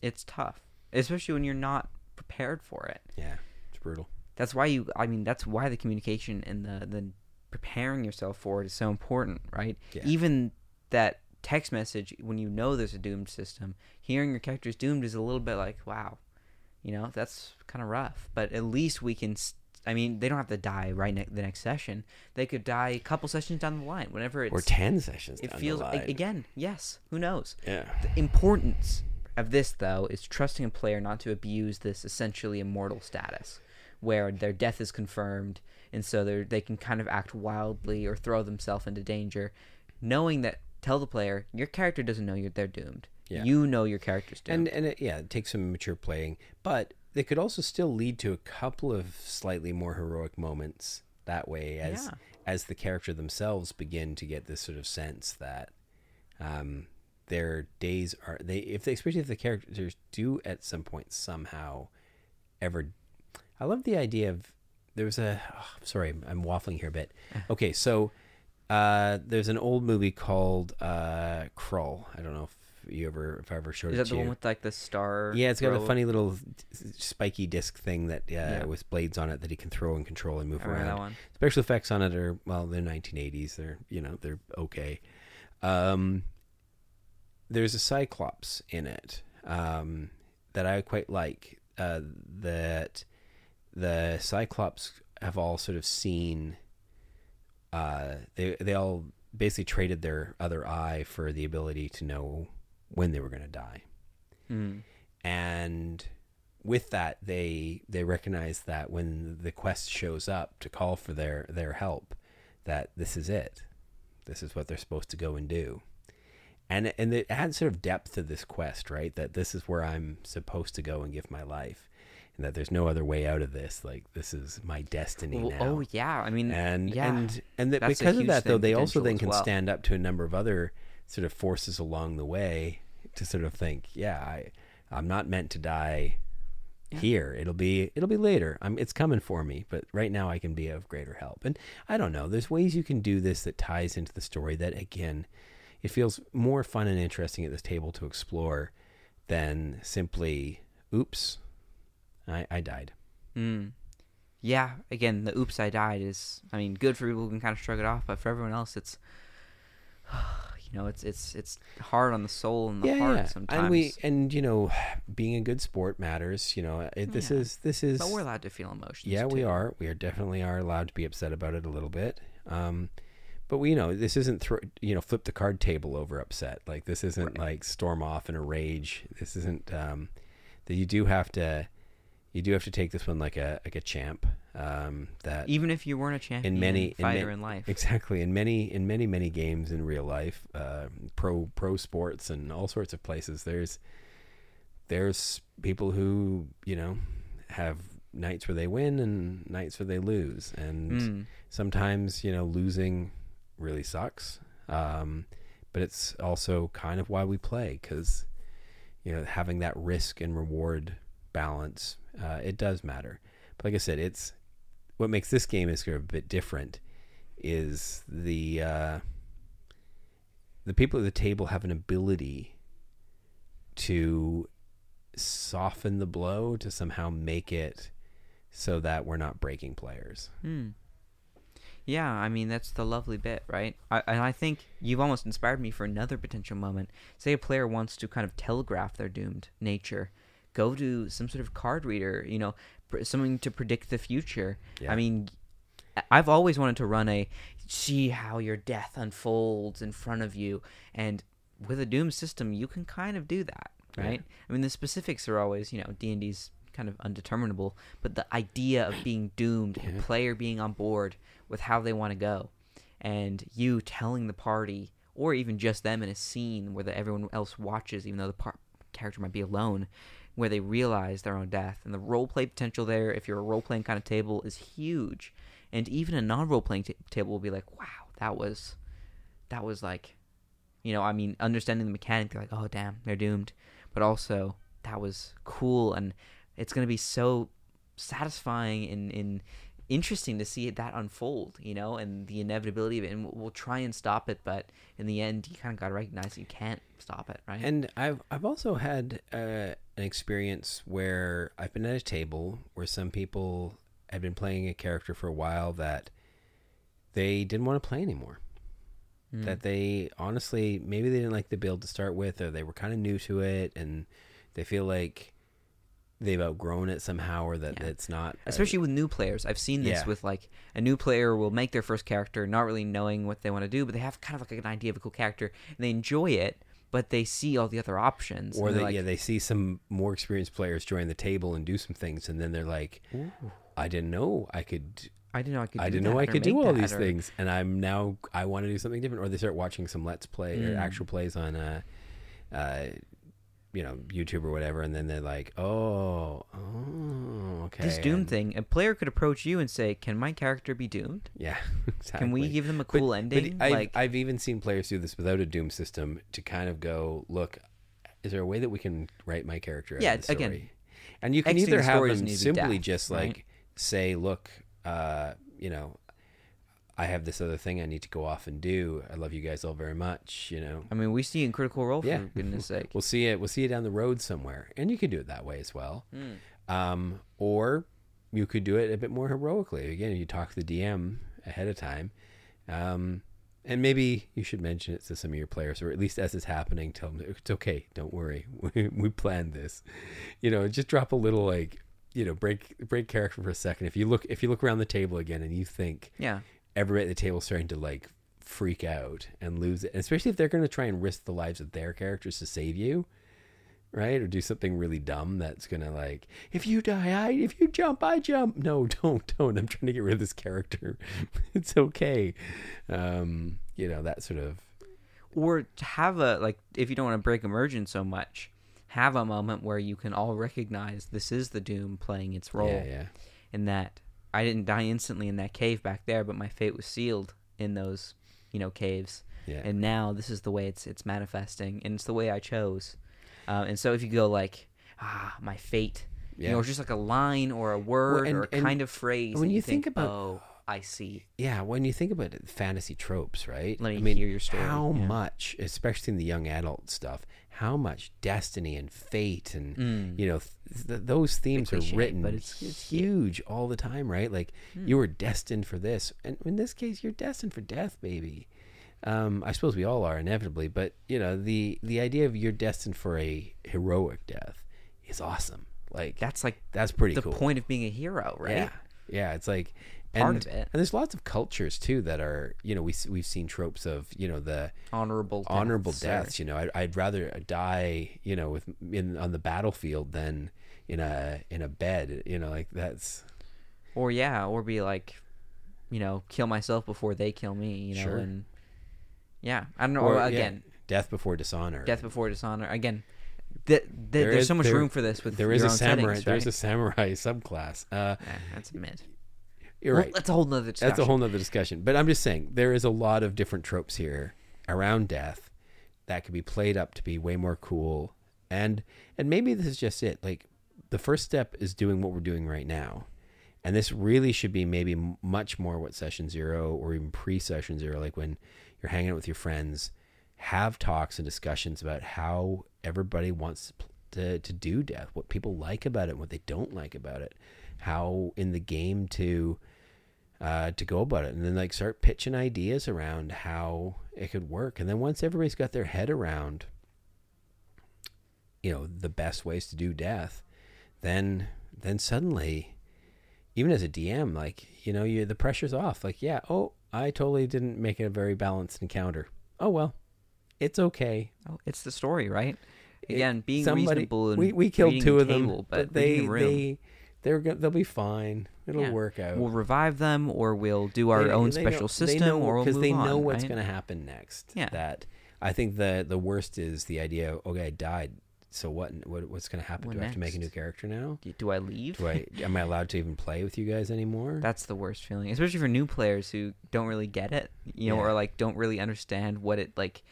It's tough, especially when you're not prepared for it. Yeah, it's brutal. That's why you. I mean, that's why the communication and the the preparing yourself for it is so important, right? Yeah. Even that text message when you know there's a doomed system, hearing your character's doomed is a little bit like, wow, you know, that's kind of rough. But at least we can I mean, they don't have to die right ne- the next session. They could die a couple sessions down the line. Whenever it's or ten sessions. it down feels the a- line. again. Yes, who knows? Yeah. The importance of this though is trusting a player not to abuse this essentially immortal status, where their death is confirmed, and so they they can kind of act wildly or throw themselves into danger, knowing that tell the player your character doesn't know you're they're doomed. Yeah. You know your character's doomed. And and it, yeah, it takes some mature playing, but they could also still lead to a couple of slightly more heroic moments that way as Yeah. as the character themselves begin to get this sort of sense that um, their days are they if they especially if the characters do at some point somehow ever I love the idea of there was a oh, sorry I'm waffling here a bit. Okay, so uh, there's an old movie called uh, Krull. I don't know if you ever if I ever showed is it that to the you. one with like the star? Yeah, it's got a funny little spiky disc thing that uh, Yeah. with blades on it that he can throw and control and move I around. that one. Special effects on it are well, they're 1980s. They're you know they're okay. Um, there's a Cyclops in it um, that I quite like. Uh, that the Cyclops have all sort of seen. Uh, they they all basically traded their other eye for the ability to know when they were going to die. Mm. and with that they they recognize that when the quest shows up to call for their their help that this is it. This is what they're supposed to go and do. And and it adds sort of depth to this quest right? That this is where i'm supposed to go and give my life and that there's no other way out of this like this is my destiny Well, now oh yeah, I mean, and yeah. and and that That's because of that though they also then can well. stand up to a number of other sort of forces along the way to sort of think yeah i i'm not meant to die Yeah. here it'll be it'll be later i'm it's coming for me but right now i can be of greater help and i don't know there's ways you can do this that ties into the story that again it feels more fun and interesting at this table to explore than simply oops i i died Mm. Yeah, again, the oops I died is I mean, good for people who can kind of shrug it off, but for everyone else it's (sighs) you know, it's it's it's hard on the soul and the heart yeah. sometimes. and we and you know (sighs) being a good sport matters you know it, this Yeah. is this is but we're allowed to feel emotions. yeah we are we are definitely are allowed to be upset about it a little bit um but we you know this isn't you know flip the card table over upset like this isn't like storm off in a rage this isn't um that you do have to you do have to take this one like a like a champ um that Even if you weren't a champion in many- in fighter ma- in life. Exactly. In many in many many games in real life, uh, pro pro sports and all sorts of places, there's there's people who you know have nights where they win and nights where they lose, and Mm. sometimes you know losing really sucks. Um, but it's also kind of why we play because you know having that risk and reward balance uh, it does matter. But like I said, it's what makes this game is a bit different is the uh, the people at the table have an ability to soften the blow to somehow make it so that we're not breaking players. Hmm. Yeah, I mean that's the lovely bit, right? I, and I think you've almost inspired me for another potential moment. Say a player wants to kind of telegraph their doomed nature, go to some sort of card reader, you know, pr- something to predict the future. Yeah. I mean, I've always wanted to run a see how your death unfolds in front of you, and with a doom system, you can kind of do that, Yeah. right? I mean, the specifics are always, you know, D and D's kind of undeterminable, but the idea of being doomed, Yeah. the player being on board with how they want to go, and you telling the party, or even just them in a scene where the, everyone else watches, even though the par- character might be alone, where they realize their own death, and the role play potential there, if you're a role playing kind of table, is huge, and even a non role playing t- table will be like, wow, that was, that was like, you know, I mean, understanding the mechanic, they're like, oh damn, they're doomed, but also that was cool, and it's gonna be so satisfying in, and interesting to see that unfold, you know, and the inevitability of it. And we'll, we'll try and stop it, but in the end, you kind of got to recognize you can't stop it, right? And I've I've also had uh, an experience where I've been at a table where some people had been playing a character for a while that they didn't want to play anymore. Mm. That they honestly maybe they didn't like the build to start with, or they were kind of new to it, and they feel like they've outgrown it somehow or that Yeah. it's not especially with new players. I've seen this Yeah. with like a new player will make their first character, not really knowing what they want to do, but they have kind of like an idea of a cool character, and they enjoy it, but they see all the other options, or they, like, yeah they see some more experienced players join the table and do some things and then they're like I didn't know I could I didn't know I could. I do didn't know I could do all these or- things, and I'm now I want to do something different. Or they start watching some let's play or Mm. actual plays on, uh, uh, you know, YouTube or whatever, and then they're like, oh, oh, okay. This Doom and- thing, a player could approach you and say, "Can my character be doomed? yeah, (laughs) exactly. Can we give them a cool but ending?" I've, like, I've even seen players do this without a Doom system to kind of go, look, is there a way that we can write my character? Yeah, again, and you can exiting either have them doesn't need to be simply death, just right? like say, look, uh, you know. I have this other thing I need to go off and do. I love you guys all very much. You know, I mean, we see in Critical Role for Yeah. goodness (laughs) sake. we'll see it. We'll see it down the road somewhere, and you could do it that way as well. Mm. Um, or you could do it a bit more heroically. Again, you talk to the DM ahead of time, um, and maybe you should mention it to some of your players, or at least as it's happening, tell them it's okay. Don't worry, (laughs) we, we planned this. You know, just drop a little like you know break break character for a second. If you look if you look around the table again and you think Yeah, everybody at the table starting to like freak out and lose it, and especially if they're going to try and risk the lives of their characters to save you, right? Or do something really dumb that's going to like, if you die, I, if you jump, I jump. No, (laughs) don't, don't. I'm trying to get rid of this character. (laughs) it's okay. Um, you know that sort of. or to have a like, if you don't want to break immersion so much, have a moment where you can all recognize this is the Doom playing its role. Yeah, yeah, in that I didn't die instantly in that cave back there, but my fate was sealed in those, you know, caves. yeah. And now this is the way it's it's manifesting, and it's the way I chose. Uh, and so if you go like, ah, my fate, you know, it's just like a line or a word and- or a kind of phrase. when that you think about- oh, I see. yeah, when you think about it, fantasy tropes, right? Let me I mean, hear your story, How yeah. much, especially in the young adult stuff, how much destiny and fate and you know th- th- those themes are Mm. written but it's- it's huge all the time right? Like you were destined for this. And in this case you're destined for death baby. Um, i suppose we all are inevitably but you know the the idea of you're destined for a heroic death is awesome. Like That's like that's pretty the cool. point of being a hero, right? yeah, yeah. It's like Part and, of it. and there's lots of cultures too that are you know we we've seen tropes of you know the Honorable, honorable deaths or- deaths. You know, I'd, I'd rather die you know with in on the battlefield than in a in a bed. You know, like that's or yeah, or be like, you know, kill myself before they kill me. You know, Sure. and yeah, I don't know. or Or, yeah, again, death before dishonor. death before dishonor. Again, th- th- There there's is- so much there- room for this with there is is a samurai. settings, There's a samurai subclass. Uh, Eh, that's mid. You're Well, that's a whole nother discussion. That's a whole nother discussion. But I'm just saying there is a lot of different tropes here around death that could be played up to be way more cool. And and maybe this is just it. Like the first step is doing what we're doing right now. And this really should be maybe much more what session 0 or even pre-session 0 like when you're hanging out with your friends have talks and discussions about how everybody wants to, to, to do death, what people like about it, what they don't like about it, how in the game to uh, to go about it, and then like start pitching ideas around how it could work, and then once everybody's got their head around, you know, the best ways to do death, then then suddenly, even as a DM, like you know, you the pressure's off. Like, yeah, oh, I totally didn't make it a very balanced encounter. Oh well, it's okay. Oh, it's the story, right? Again, being somebody- reasonable and we we killed two of them, table, but, but they the they they're go- they'll be fine. It'll Yeah. work out. We'll revive them, or we'll do our They- own they special know- system, know, or we'll they know on, what's right? going to happen next. Yeah. That I think the the worst is the idea. Okay, I died. So what? What what's going to happen? What Do I have to make a new character now? Do- Do I leave? Do I am I allowed to even play with you guys anymore? (laughs) That's the worst feeling, especially for new players who don't really get it, you know, Yeah. or like don't really understand what it like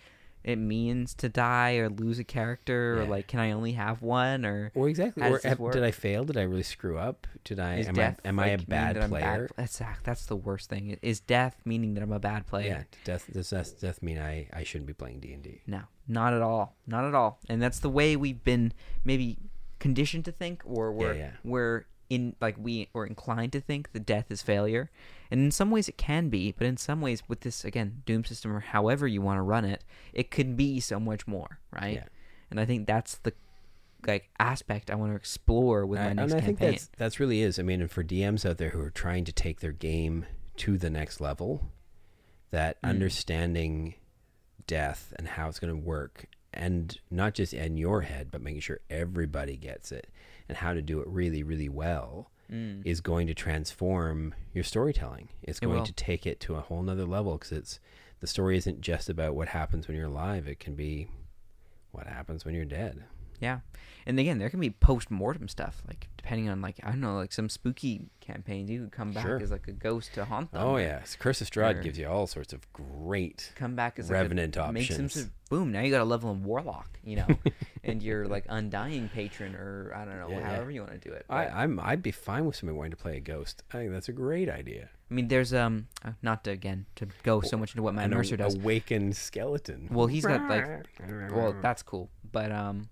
it means to die or lose a character, or like can I only have one, or Well, exactly. Or have- did I fail? Did I really screw up? Did I? is am death I am I a like, bad player? That's that's the worst thing. Is death meaning that I'm a bad player? Yeah. Death does death, death mean I I shouldn't be playing D and D? No, not at all. Not at all. And that's the way we've been maybe conditioned to think, or we're yeah. we're in like we we're inclined to think that death is failure. And in some ways it can be, but in some ways with this again doom system or however you want to run it, it could be so much more, right? Yeah. And I think that's the like aspect I want to explore with my I- next and I campaign. think that's that's really is. I mean, and for DMs out there who are trying to take their game to the next level, that Mm. understanding death and how it's going to work, and not just in your head, but making sure everybody gets it, and how to do it really, really well, Mm. is going to transform your storytelling. It's It going will. to take it to a whole nother level because it's the story isn't just about what happens when you're alive. It can be what happens when you're dead. Yeah, and again, there can be post mortem stuff, like depending on like I don't know, like some spooky campaigns. You could come back Sure. as like a ghost to haunt them. Oh yeah, Curse of Strahd gives you all sorts of great come back as like Revenant a, Make some options. boom! Now you got a level in warlock, you know, (laughs) and you're like undying patron, or I don't know, Yeah, yeah. however you want to do it. I, But, I'm I'd be fine with somebody wanting to play a ghost. I think that's a great idea. I mean, there's um, uh, not to again to go so much into what Matt An Mercer does. awakened skeleton. Well, he's got like, (laughs) well, that's cool. But um,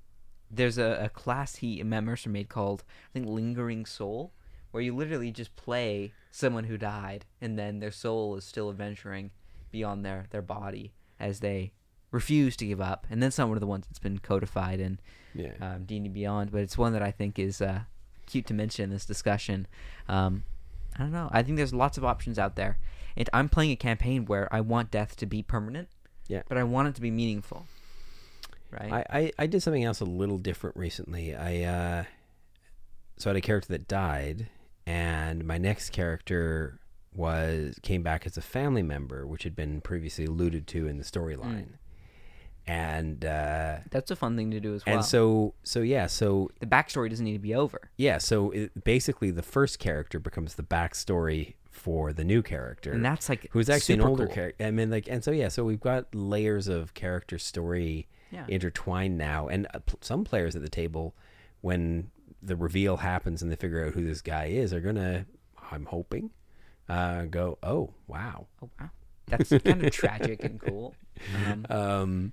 there's a, a class he Matt Mercer made called I think Lingering Soul, where you literally just play someone who died, and then their soul is still adventuring beyond their their body as they refuse to give up. And then some of the ones that's been codified in yeah. um, D&D Beyond, but it's one that I think is uh, cute to mention in this discussion. Um, I don't know. I think there's lots of options out there. And I'm playing a campaign where I want death to be permanent. Yeah. But I want it to be meaningful. Right. I, I, I did something else a little different recently. I uh, so I had a character that died, and my next character was came back as a family member, which had been previously alluded to in the storyline. And uh, That's a fun thing to do as well. and so so yeah so the backstory doesn't need to be over. yeah so it, basically the first character becomes the backstory for the new character And that's like who's actually an older cool. character. I mean, like, and so yeah, so we've got layers of character story Yeah. intertwined now, and uh, some players at the table, when the reveal happens and they figure out who this guy is, are gonna, I'm hoping, uh, go, oh wow, Oh wow. That's kind of tragic and cool. Um, (laughs) um,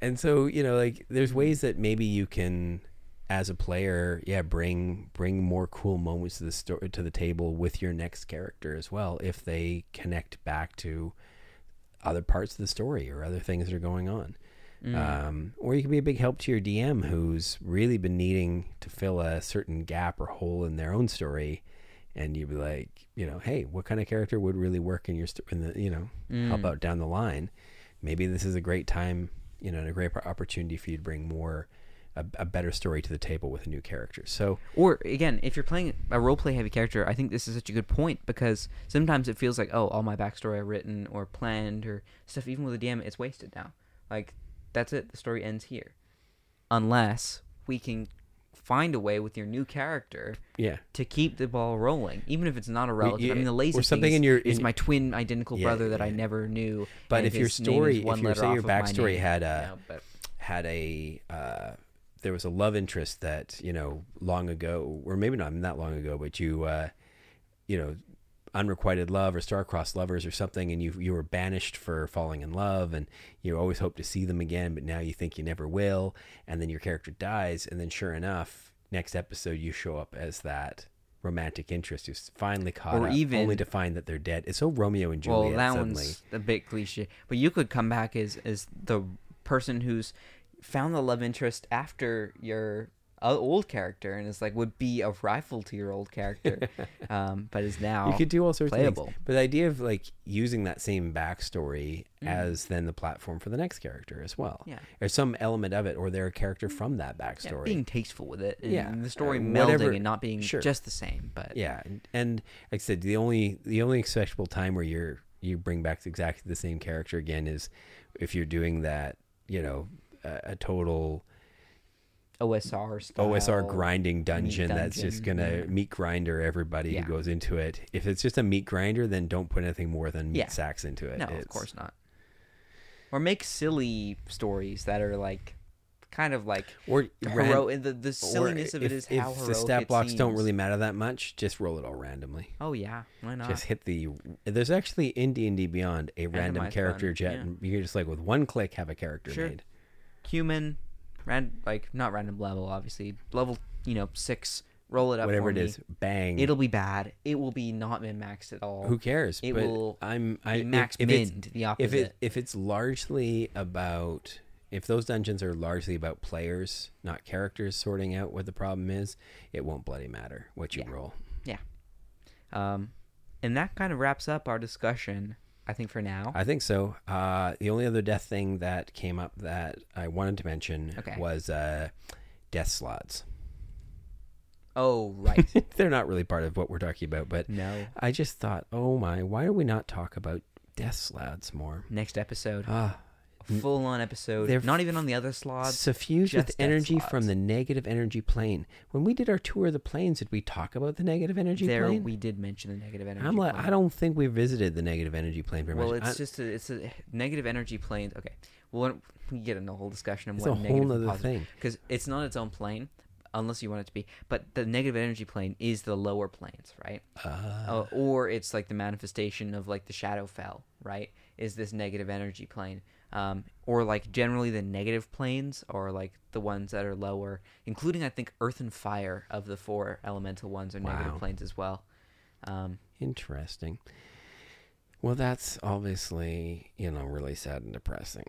and so you know, like, there's ways that maybe you can, as a player, yeah, bring bring more cool moments to the story to the table with your next character as well, if they connect back to other parts of the story or other things that are going on. Mm. Um, or you can be a big help to your DM who's really been needing to fill a certain gap or hole in their own story, and you'd be like, you know, hey, what kind of character would really work in your sto- in the you know help Mm. out down the line? Maybe this is a great time, you know, and a great opportunity for you to bring more. A, a better story to the table with a new character. So Or again, if you're playing a role play heavy character, I think this is such a good point because sometimes it feels like, oh, all my backstory I've written or planned or stuff, even with a DM, it's wasted now. Like that's it. The story ends here, unless we can find a way with your new character yeah, to keep the ball rolling, even if it's not a relative. I mean, the lazy or something thing in is, your- is my twin identical Yeah, brother that I never knew. But if your is story- if letter say your off of my backstory name, had a- you but had a uh, there was a love interest that you know long ago, or maybe not that long ago, but you uh, you know unrequited love or star-crossed lovers or something, and you you were banished for falling in love, and you always hope to see them again, but now you think you never will, and then your character dies, and then sure enough, next episode you show up as that romantic interest who's finally caught Or up, even- only to find that they're dead. It's so Romeo and Juliet. well, that suddenly. one's a bit cliche. But you could come back as as the person who's found the love interest after your uh, old character, and is like would be a rival to your old character, (laughs) um, but is now you could do all sorts of things. But the idea of like using that same backstory Mm. as then the platform for the next character as well. Yeah. Or some element of it, or they're a character from that Yeah, backstory. being tasteful with it, and Yeah, the story uh, melding whatever- and not being sure. just the same. But yeah. And, and like I said, the only the only acceptable time where you're you bring back exactly the same character again is if you're doing that, you know, a, a total OSR style, OSR grinding dungeon, that's just gonna yeah. meat grinder everybody Yeah. who goes into it. If it's just a meat grinder, then don't put anything more than meat Yeah. sacks into it. No, of course not. Or make silly stories that are like, kind of like Or ran- hero. The the silliness of it if- is how if heroic the stat it blocks don't really matter that much, just roll it all randomly. Oh yeah, why not? Just hit the. There's actually in D and D Beyond a random character one, jet, yeah. and you can just like with one click have a character Sure. made. Human, ran like not random level, obviously level you know six. Roll it up, Whatever for it is, bang. It'll be bad. It will be not min maxed at all. Who cares? It but will I'm I max if, if it's. The opposite. if it if it's largely about if those dungeons are largely about players, not characters sorting out what the problem is, it won't bloody matter what you Yeah. roll. Yeah. Um, and that kind of wraps up our discussion. I think for now. I think so. Uh, the only other death thing that came up that I wanted to mention Okay. was uh, death slaads. oh right. (laughs) They're not really part of what we're talking about, but no. I just thought, oh my, why do we not talk about death slaads more? Next episode. Ah, Full on episode. they're Not even on the other slaads. suffused with energy from the negative energy plane. When we did our tour of the planes, did we talk about the negative energy plane? there plane? we did mention the negative energy. I'm like, plane. I don't think we visited the negative energy plane very Well, much. it's I- just a, it's a negative energy plane. Okay, well, we get into a whole discussion of it's what a whole negative and other thing. because it's not its own plane, unless you want it to be. But the negative energy plane is the lower planes, right? Uh, uh, or it's like the manifestation of like the Shadowfell, right? Is this negative energy plane? Um, or like generally the negative planes are like the ones that are lower, including I think Earth and Fire of the four elemental ones are negative planes as well. Um, Interesting. Well, that's obviously, you know, really sad and depressing.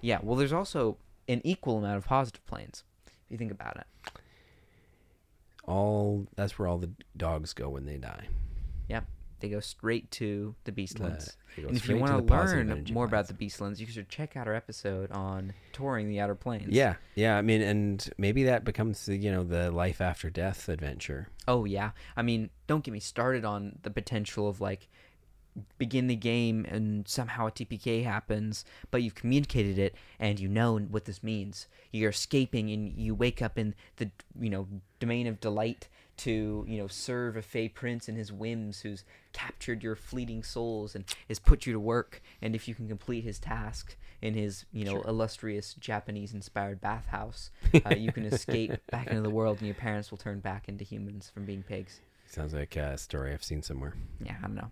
yeah, well, there's also an equal amount of positive planes if you think about it. All that's where all the dogs go when they die. They go straight to the Beastlands. Go and if you want to to the positive learn more about the Beastlands, you should check out our episode on touring the Outer Planes. Yeah, yeah. I mean, and maybe that becomes the you know the life after death adventure. Oh yeah. I mean, don't get me started on the potential of like begin the game and somehow a TPK happens, but you've communicated it and you know what this means. You're escaping and you wake up in the you know domain of delight to you know serve a fey prince and his whims who's captured your fleeting souls and has put you to work and if you can complete his task in his you know Sure. illustrious japanese inspired bathhouse (laughs) uh, you can escape back into the world and your parents will turn back into humans from being pigs Sounds like a story I've seen somewhere. yeah, I don't know.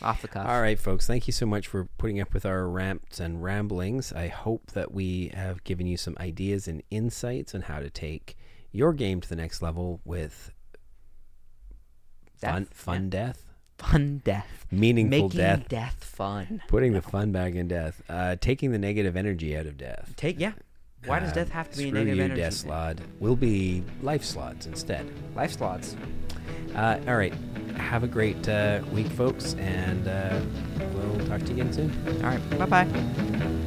Off the cuff. All right, folks. Thank you so much for putting up with our rants and ramblings. I hope that we have given you some ideas and insights on how to take your game to the next level with Death, fun yeah. death, Fun death. meaningful death. Making death, fun. putting the fun back in death, uh, taking the negative energy out of death. Take yeah. Why does death have to be screw negative you, energy? death slaad. We'll be life slots instead. Life slots. Uh, all right. Have a great uh, week, folks, and uh, we'll talk to you again soon. All right. Bye bye.